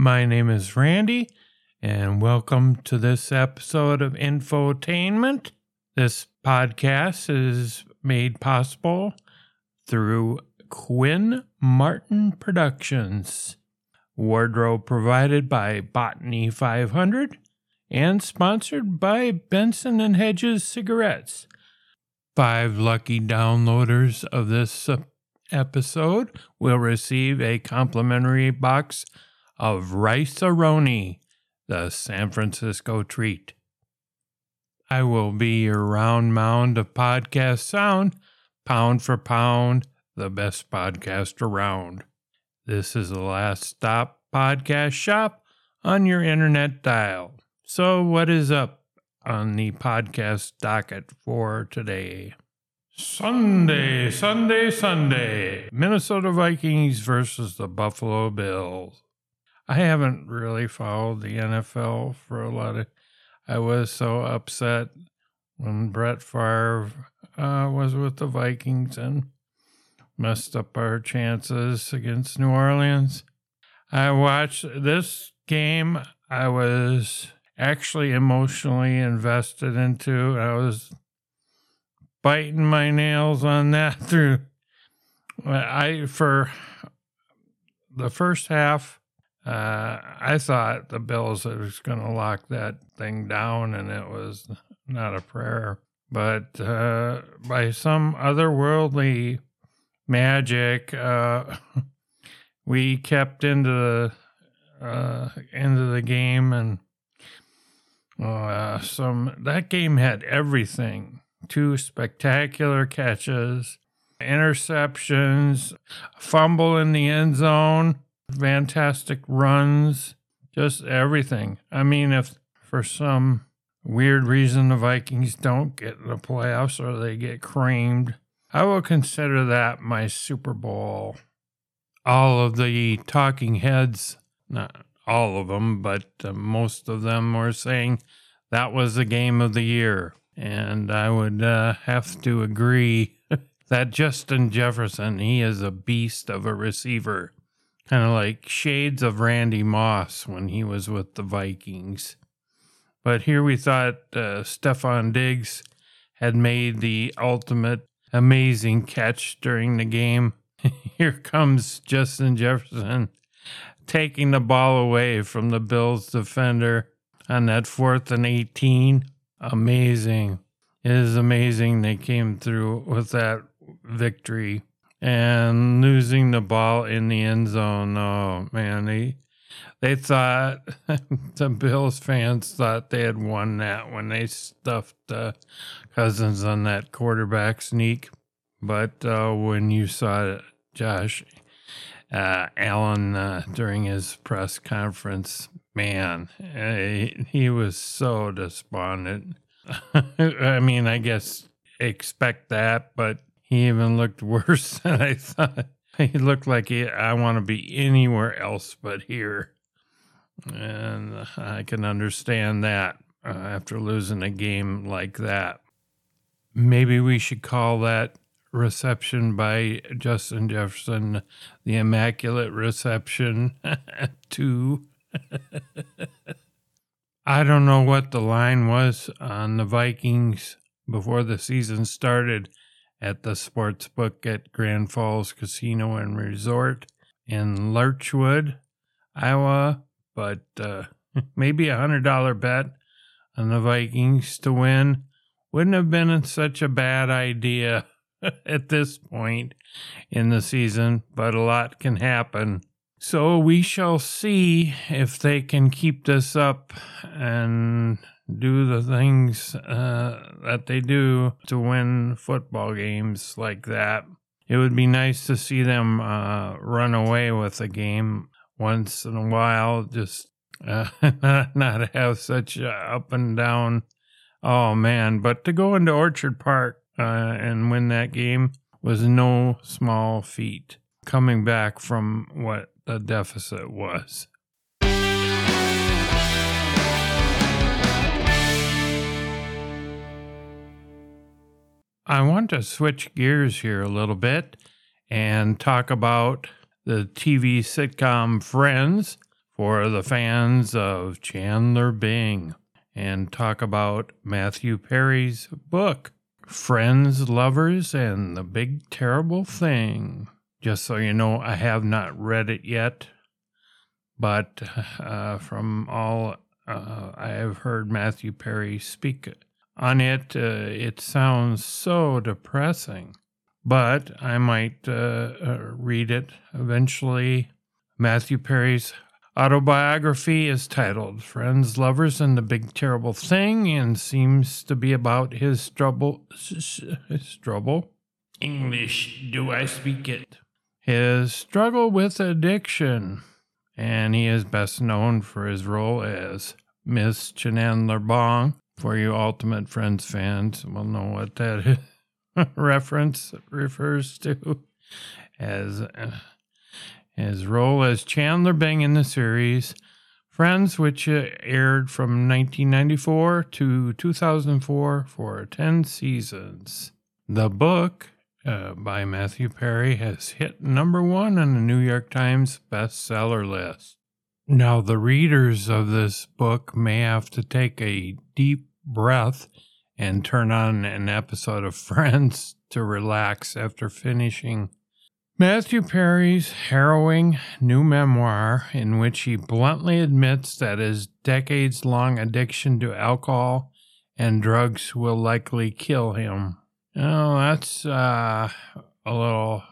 My name is Randy, and welcome to this episode of Infotainment. This podcast is made possible through Quinn Martin Productions, wardrobe provided by Botany 500, and sponsored by Benson and Hedges Cigarettes. Five lucky downloaders of this episode will receive a complimentary box of Rice-A-Roni, the San Francisco treat. I will be your round mound of podcast sound, pound for pound, the best podcast around. This is the last stop podcast shop on your internet dial. So, what is up on the podcast docket for today? Sunday, Sunday, Sunday. Minnesota Vikings versus the Buffalo Bills. I haven't really followed the NFL for a lot of. I was so upset when Brett Favre uh, was with the Vikings and messed up our chances against New Orleans. I watched this game. I was actually emotionally invested into. I was biting my nails on that through. I for the first half, uh, I thought the Bills was going to lock that thing down, and it was not a prayer. But uh, by some otherworldly magic, uh, we kept into the uh, into the game, and uh, some that game had everything two spectacular catches, interceptions, fumble in the end zone, fantastic runs, just everything. I mean, if for some weird reason the Vikings don't get in the playoffs or they get creamed, I will consider that my Super Bowl. All of the talking heads, not all of them, but uh, most of them were saying that was the game of the year. And I would uh, have to agree that Justin Jefferson, he is a beast of a receiver. Kind of like shades of Randy Moss when he was with the Vikings. But here we thought uh, Stefon Diggs had made the ultimate amazing catch during the game. here comes Justin Jefferson taking the ball away from the Bills defender on that fourth and 18 amazing. It is amazing they came through with that victory and losing the ball in the end zone. Oh man, they they thought the Bills fans thought they had won that when they stuffed uh, Cousins on that quarterback sneak. But uh, when you saw Josh uh, Allen uh, during his press conference man, eh, he was so despondent. I mean, I guess expect that, but he even looked worse than I thought. He looked like he, I want to be anywhere else but here. And I can understand that uh, after losing a game like that. Maybe we should call that reception by Justin Jefferson the Immaculate Reception 2. I don't know what the line was on the Vikings before the season started at the sports book at Grand Falls Casino and Resort in Larchwood, Iowa, but uh, maybe a hundred dollar bet on the Vikings to win wouldn't have been such a bad idea at this point in the season, but a lot can happen. So we shall see if they can keep this up and do the things uh, that they do to win football games like that. It would be nice to see them uh, run away with a game once in a while, just uh, not, have such up and down. Oh man, but to go into Orchard Park uh, and win that game was no small feat. Coming back from what the deficit was. I want to switch gears here a little bit and talk about the TV sitcom Friends for the fans of Chandler Bing and talk about Matthew Perry's book, Friends, Lovers, and the Big Terrible Thing. Just so you know, I have not read it yet, but uh, from all uh, I have heard Matthew Perry speak on it, uh, it sounds so depressing. But I might uh, uh, read it eventually. Matthew Perry's autobiography is titled Friends, Lovers, and the Big Terrible Thing and seems to be about his struggle. Struggle? English, do I speak it? His struggle with addiction. And he is best known for his role as Miss Chandler Bong. For you Ultimate Friends fans will know what that reference refers to as uh, his role as Chandler Bing in the series Friends, which uh, aired from 1994 to 2004 for 10 seasons. The book uh, by Matthew Perry has hit number one on the New York Times bestseller list. Now, the readers of this book may have to take a deep breath and turn on an episode of Friends to relax after finishing Matthew Perry's harrowing new memoir, in which he bluntly admits that his decades long addiction to alcohol and drugs will likely kill him. Oh, that's uh, a little,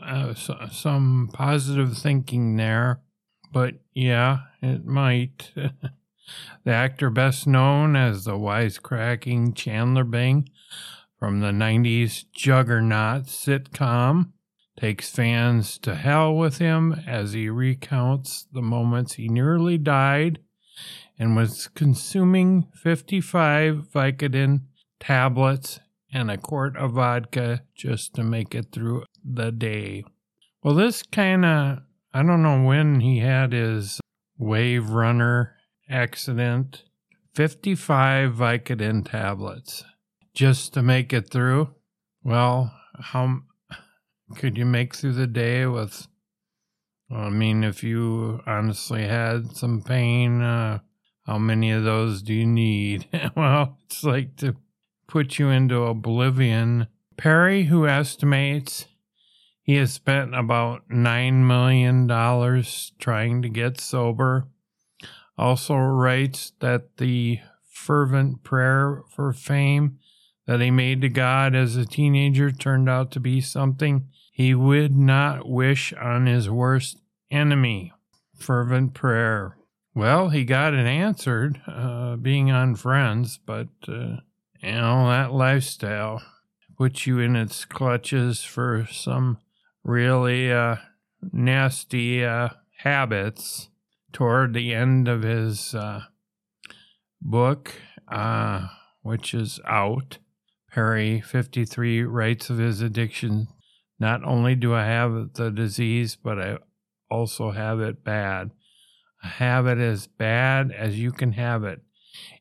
uh, some positive thinking there, but yeah, it might. the actor best known as the wisecracking Chandler Bing from the 90s juggernaut sitcom takes fans to hell with him as he recounts the moments he nearly died and was consuming 55 Vicodin tablets and a quart of vodka just to make it through the day. Well, this kind of, I don't know when he had his wave runner accident. 55 Vicodin tablets just to make it through. Well, how could you make through the day with? Well, I mean, if you honestly had some pain, uh, how many of those do you need? well, it's like to put you into oblivion. Perry, who estimates he has spent about $9 million trying to get sober, also writes that the fervent prayer for fame that he made to God as a teenager turned out to be something he would not wish on his worst enemy. Fervent prayer. Well, he got it answered, uh, being on Friends, but, uh, you know, that lifestyle puts you in its clutches for some really uh, nasty uh, habits toward the end of his uh, book, uh, which is out. Perry 53 writes of his addiction not only do I have the disease, but I also have it bad. I have it as bad as you can have it.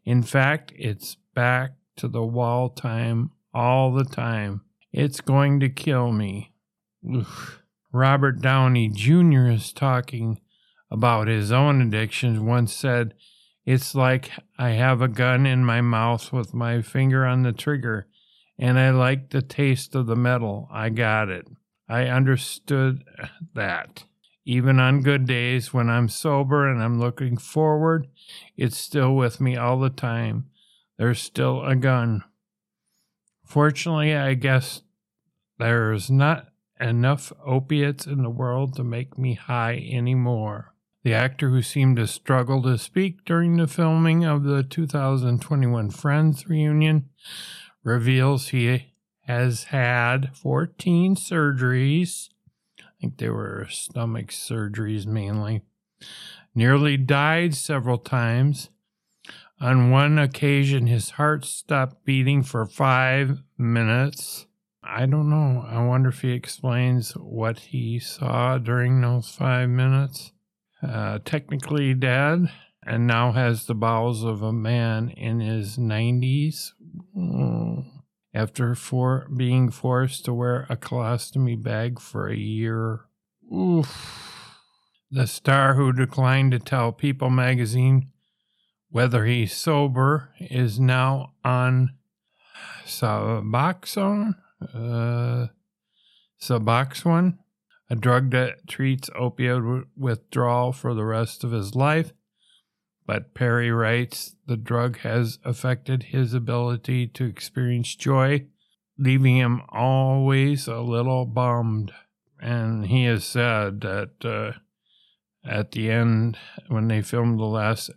In fact, it's back to the wall time all the time. It's going to kill me. Oof. Robert Downey Jr. is talking about his own addictions, once said, It's like I have a gun in my mouth with my finger on the trigger and I like the taste of the metal. I got it. I understood that. Even on good days when I'm sober and I'm looking forward, it's still with me all the time. There's still a gun. Fortunately, I guess there's not enough opiates in the world to make me high anymore. The actor who seemed to struggle to speak during the filming of the 2021 Friends reunion reveals he has had 14 surgeries. I think they were stomach surgeries mainly. Nearly died several times. On one occasion, his heart stopped beating for five minutes. I don't know. I wonder if he explains what he saw during those five minutes. Uh, technically dead and now has the bowels of a man in his 90s. Mm. After for being forced to wear a colostomy bag for a year. Oof. The star who declined to tell People magazine whether he's sober is now on Suboxone, uh, Suboxone, a drug that treats opioid withdrawal for the rest of his life. But Perry writes the drug has affected his ability to experience joy, leaving him always a little bummed. And he has said that uh, at the end, when they filmed the last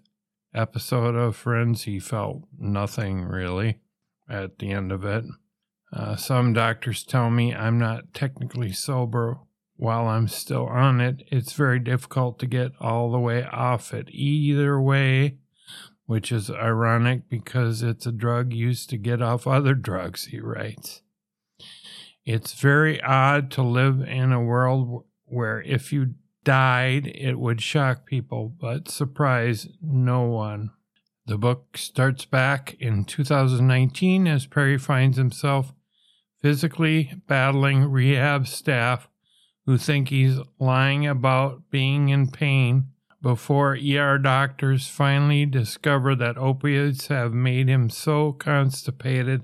episode of Friends, he felt nothing really at the end of it. Uh, some doctors tell me I'm not technically sober while I'm still on it. It's very difficult to get all the way off it either way, which is ironic because it's a drug used to get off other drugs, he writes. It's very odd to live in a world where if you died, it would shock people, but surprise no one. The book starts back in 2019 as Perry finds himself physically battling rehab staff who think he's lying about being in pain before ER doctors finally discover that opioids have made him so constipated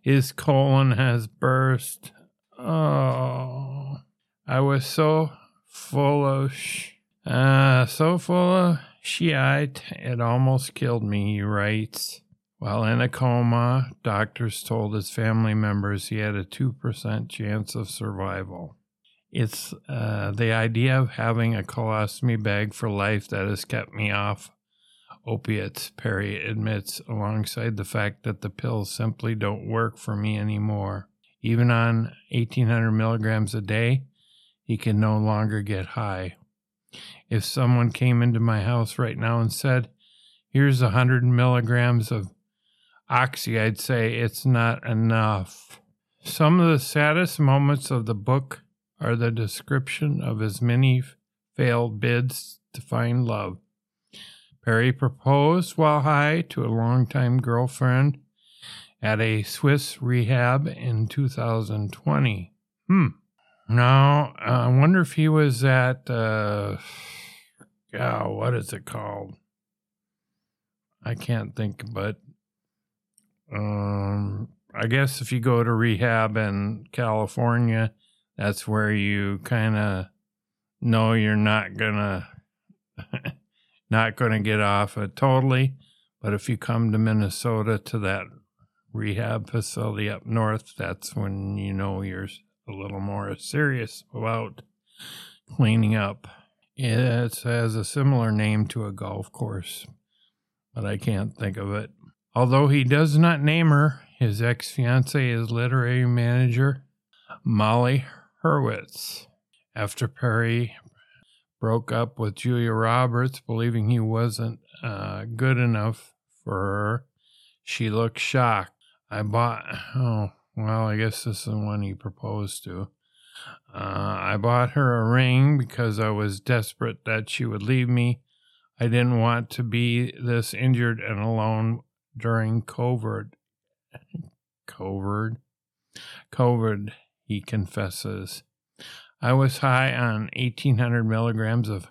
his colon has burst. Oh, I was so full of sh- uh, so full of shit, it almost killed me, he writes. While in a coma, doctors told his family members he had a 2% chance of survival. It's uh, the idea of having a colostomy bag for life that has kept me off opiates, Perry admits, alongside the fact that the pills simply don't work for me anymore. Even on 1800 milligrams a day, he can no longer get high. If someone came into my house right now and said, Here's a 100 milligrams of oxy, I'd say it's not enough. Some of the saddest moments of the book are the description of his many failed bids to find love. Perry proposed while high to a longtime girlfriend at a Swiss rehab in 2020. Hmm. Now, I wonder if he was at, uh, oh, what is it called? I can't think, but um, I guess if you go to rehab in California, that's where you kind of know you're not gonna not gonna get off it totally. But if you come to Minnesota to that rehab facility up north, that's when you know you're a little more serious about cleaning up. It has a similar name to a golf course, but I can't think of it. Although he does not name her, his ex fiancee is literary manager Molly Hurwitz. After Perry broke up with Julia Roberts, believing he wasn't uh, good enough for her, she looked shocked. I bought, oh, well, I guess this is the one he proposed to. Uh, I bought her a ring because I was desperate that she would leave me. I didn't want to be this injured and alone during COVID. COVID? COVID, he confesses. I was high on 1800 milligrams of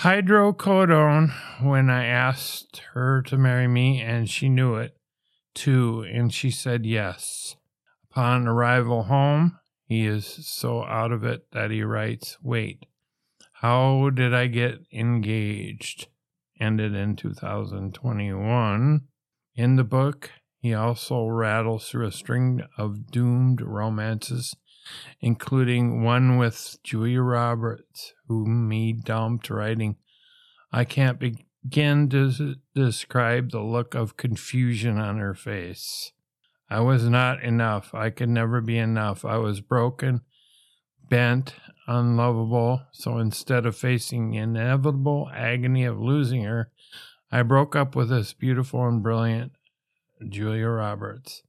hydrocodone when I asked her to marry me, and she knew it too, and she said yes. Upon arrival home, he is so out of it that he writes, Wait, how did I get engaged? Ended in 2021. In the book, he also rattles through a string of doomed romances, including one with Julia Roberts, whom he dumped, writing, I can't begin to describe the look of confusion on her face. I was not enough. I could never be enough. I was broken, bent, unlovable. So instead of facing the inevitable agony of losing her, I broke up with this beautiful and brilliant Julia Roberts.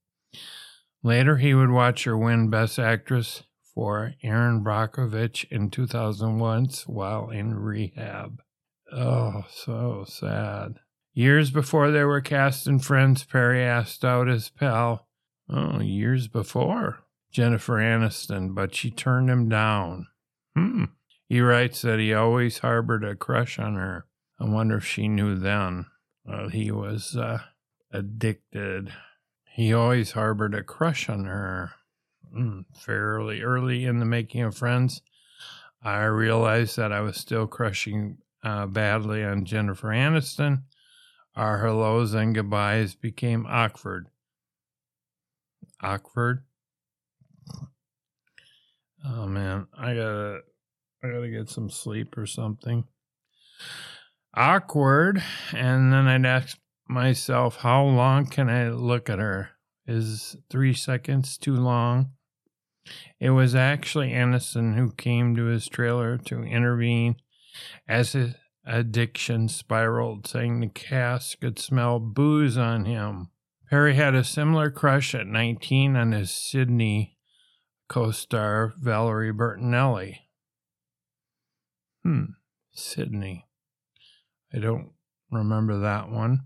Later, he would watch her win Best Actress for Erin Brockovich in 2001 while in rehab. Oh, so sad. Years before they were cast in Friends, Perry asked out his pal, oh, years before, Jennifer Aniston, but she turned him down. Hmm. He writes that he always harbored a crush on her. I wonder if she knew then. Well, he was uh, addicted. He always harbored a crush on her. Mm, fairly early in the making of Friends, I realized that I was still crushing uh, badly on Jennifer Aniston. Our hellos and goodbyes became awkward. Awkward? Oh man, I gotta I gotta get some sleep or something. Awkward. And then I'd ask myself, how long can I look at her? Is three seconds too long? It was actually Aniston who came to his trailer to intervene as his addiction spiraled, saying the cast could smell booze on him. Perry had a similar crush at 19 on his Sydney co star Valerie Bertinelli. Hmm, Sydney. I don't remember that one.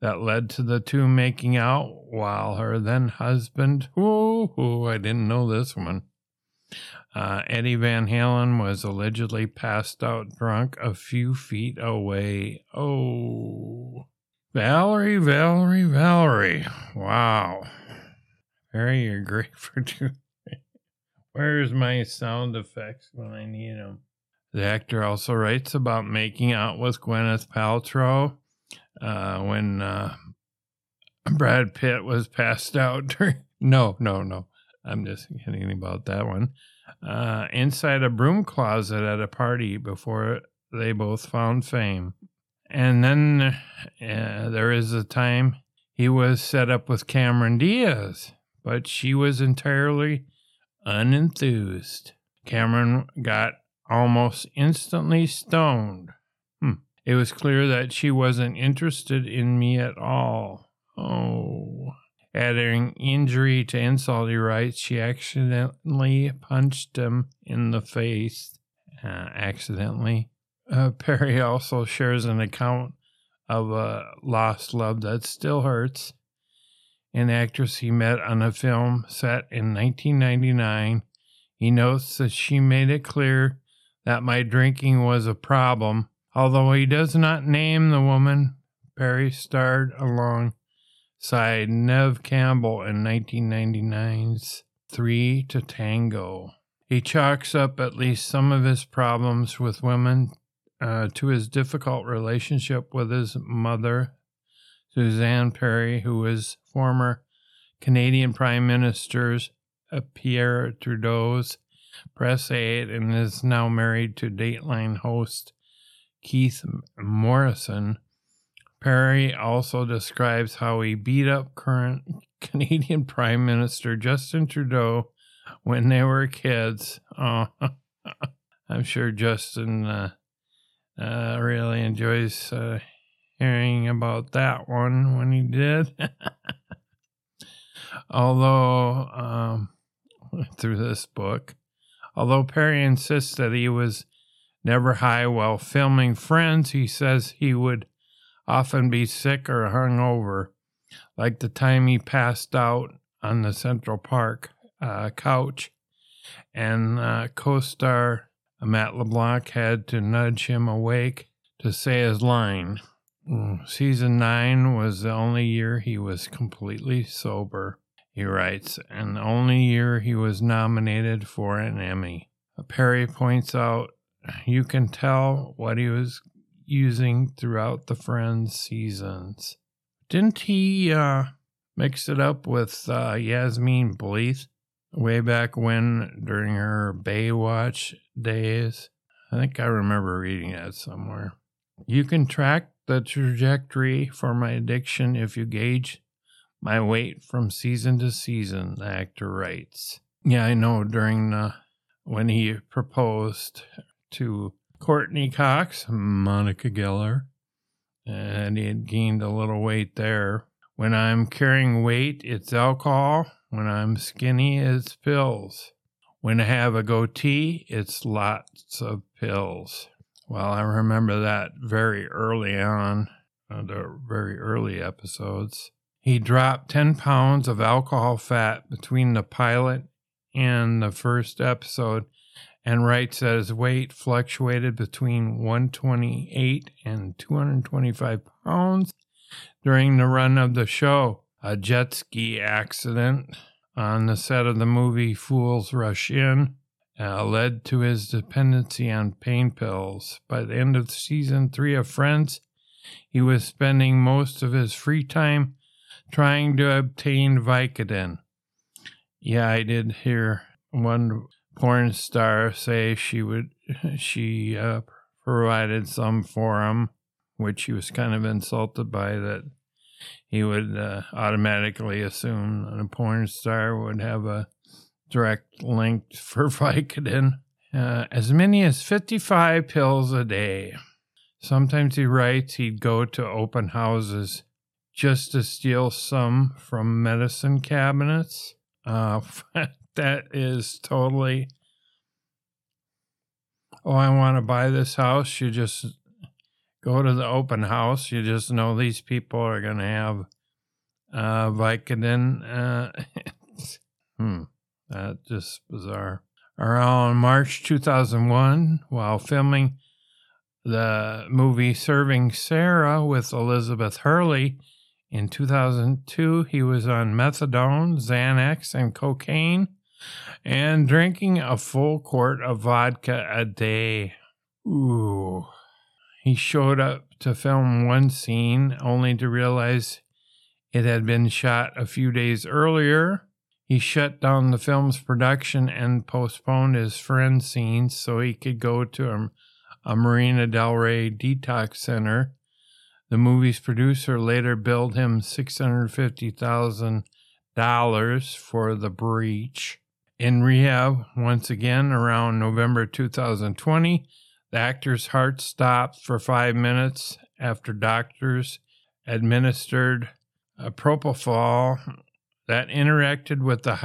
That led to the two making out while her then husband, oh, I didn't know this one. Uh, Eddie Van Halen was allegedly passed out drunk a few feet away. Oh, Valerie, Valerie, Valerie. Wow. Very, you're great for doing. Where's my sound effects when I need them? The actor also writes about making out with Gwyneth Paltrow uh, when uh, Brad Pitt was passed out during. No, no, no. I'm just kidding about that one. Uh, inside a broom closet at a party before they both found fame. And then uh, there is a time he was set up with Cameron Diaz, but she was entirely unenthused. Cameron got almost instantly stoned. It was clear that she wasn't interested in me at all. Oh. Adding injury to insult, he writes, she accidentally punched him in the face. Uh, accidentally. Uh, Perry also shares an account of a lost love that still hurts. An actress he met on a film set in 1999. He notes that she made it clear that my drinking was a problem. Although he does not name the woman, Perry starred alongside Neve Campbell in 1999's Three to Tango. He chalks up at least some of his problems with women uh, to his difficult relationship with his mother, Suzanne Perry, who was former Canadian Prime Minister's uh, Pierre Trudeau's press aide and is now married to Dateline host Keith Morrison. Perry also describes how he beat up current Canadian Prime Minister Justin Trudeau when they were kids. Oh, I'm sure Justin uh, uh, really enjoys uh, hearing about that one when he did. Although, um, through this book, Although Perry insists that he was never high while filming Friends, he says he would often be sick or hungover, like the time he passed out on the Central Park uh, couch, and uh, co star Matt LeBlanc had to nudge him awake to say his line. Mm, season 9 was the only year he was completely sober he writes, and the only year he was nominated for an Emmy. Perry points out you can tell what he was using throughout the Friends seasons. Didn't he uh, mix it up with uh, Yasmine Bleeth way back when during her Baywatch days? I think I remember reading that somewhere. You can track the trajectory for my addiction if you gauge my weight from season to season, the actor writes. Yeah, I know during the, when he proposed to Courteney Cox, Monica Geller, and he had gained a little weight there. When I'm carrying weight, it's alcohol. When I'm skinny, it's pills. When I have a goatee, it's lots of pills. Well, I remember that very early on, uh, the very early episodes. He dropped 10 pounds of alcohol fat between the pilot and the first episode and writes that his weight fluctuated between 128 and 225 pounds during the run of the show. A jet ski accident on the set of the movie Fools Rush In uh, led to his dependency on pain pills. By the end of season three of Friends, he was spending most of his free time trying to obtain Vicodin. Yeah, I did hear one porn star say she would she uh, provided some for him, which he was kind of insulted by that he would uh, automatically assume that a porn star would have a direct link for Vicodin. Uh, as many as 55 pills a day. Sometimes he writes he'd go to open houses just to steal some from medicine cabinets. Uh, that is totally. Oh, I want to buy this house. You just go to the open house. You just know these people are going to have uh, Vicodin. Uh, hmm, that's just bizarre. Around March 2001, while filming the movie Serving Sara with Elizabeth Hurley, in 2002, he was on methadone, Xanax, and cocaine, and drinking a full quart of vodka a day. Ooh. He showed up to film one scene only to realize it had been shot a few days earlier. He shut down the film's production and postponed his friend scenes so he could go to a, a Marina Del Rey detox center the movie's producer later billed him $650,000 for the breach. In rehab, once again, around November 2020, the actor's heart stopped for five minutes after doctors administered a propofol that interacted with the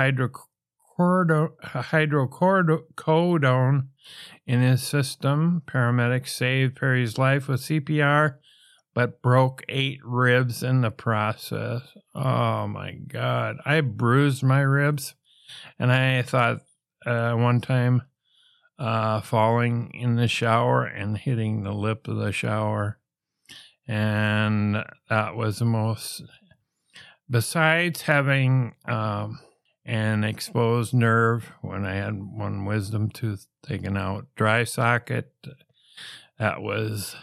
hydrocodone in his system. Paramedics saved Perry's life with CPR but broke eight ribs in the process. Oh my God. I bruised my ribs. And I thought uh, one time uh, falling in the shower and hitting the lip of the shower. And that was the most, besides having um, an exposed nerve when I had one wisdom tooth taken out, dry socket, that was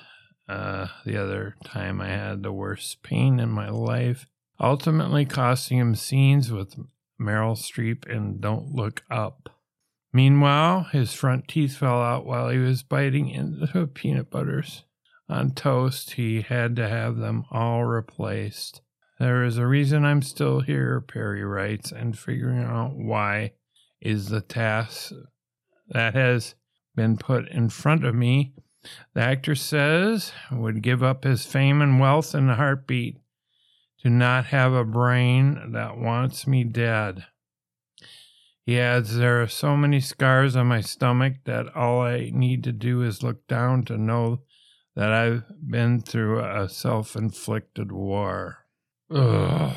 uh, the other time I had the worst pain in my life, ultimately costing him scenes with Meryl Streep and Don't Look Up. Meanwhile, his front teeth fell out while he was biting into peanut butters. On toast, he had to have them all replaced. There is a reason I'm still here, Perry writes, and figuring out why is the task that has been put in front of me the actor says would give up his fame and wealth in a heartbeat to not have a brain that wants me dead. He adds, There are so many scars on my stomach that all I need to do is look down to know that I've been through a self inflicted war. Ugh,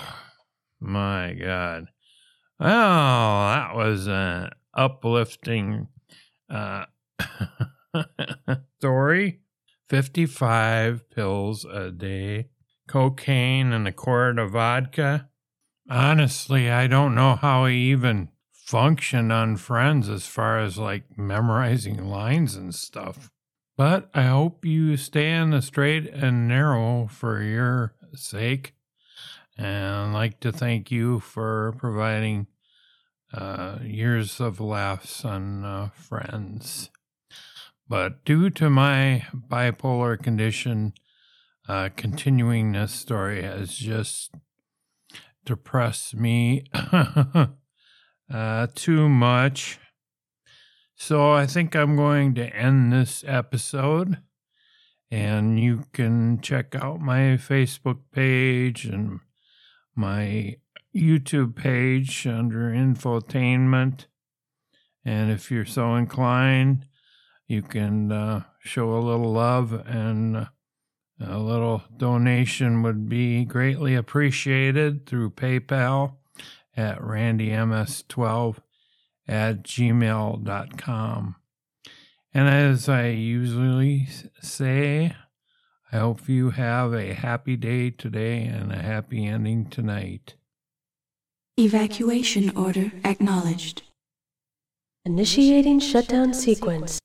my God. Oh, that was an uplifting uh, story 55 pills a day, cocaine, and a quart of vodka. Honestly, I don't know how he even functioned on Friends as far as like memorizing lines and stuff. But I hope you stay on the straight and narrow for your sake. And I'd like to thank you for providing uh, years of laughs on uh, Friends. But due to my bipolar condition, uh, continuing this story has just depressed me uh, too much. So I think I'm going to end this episode. And you can check out my Facebook page and my YouTube page under infotainment. And if you're so inclined, you can uh, show a little love and a little donation would be greatly appreciated through PayPal at randyms12 at gmail.com. And as I usually say, I hope you have a happy day today and a happy ending tonight. Evacuation order acknowledged. Initiating shutdown sequence.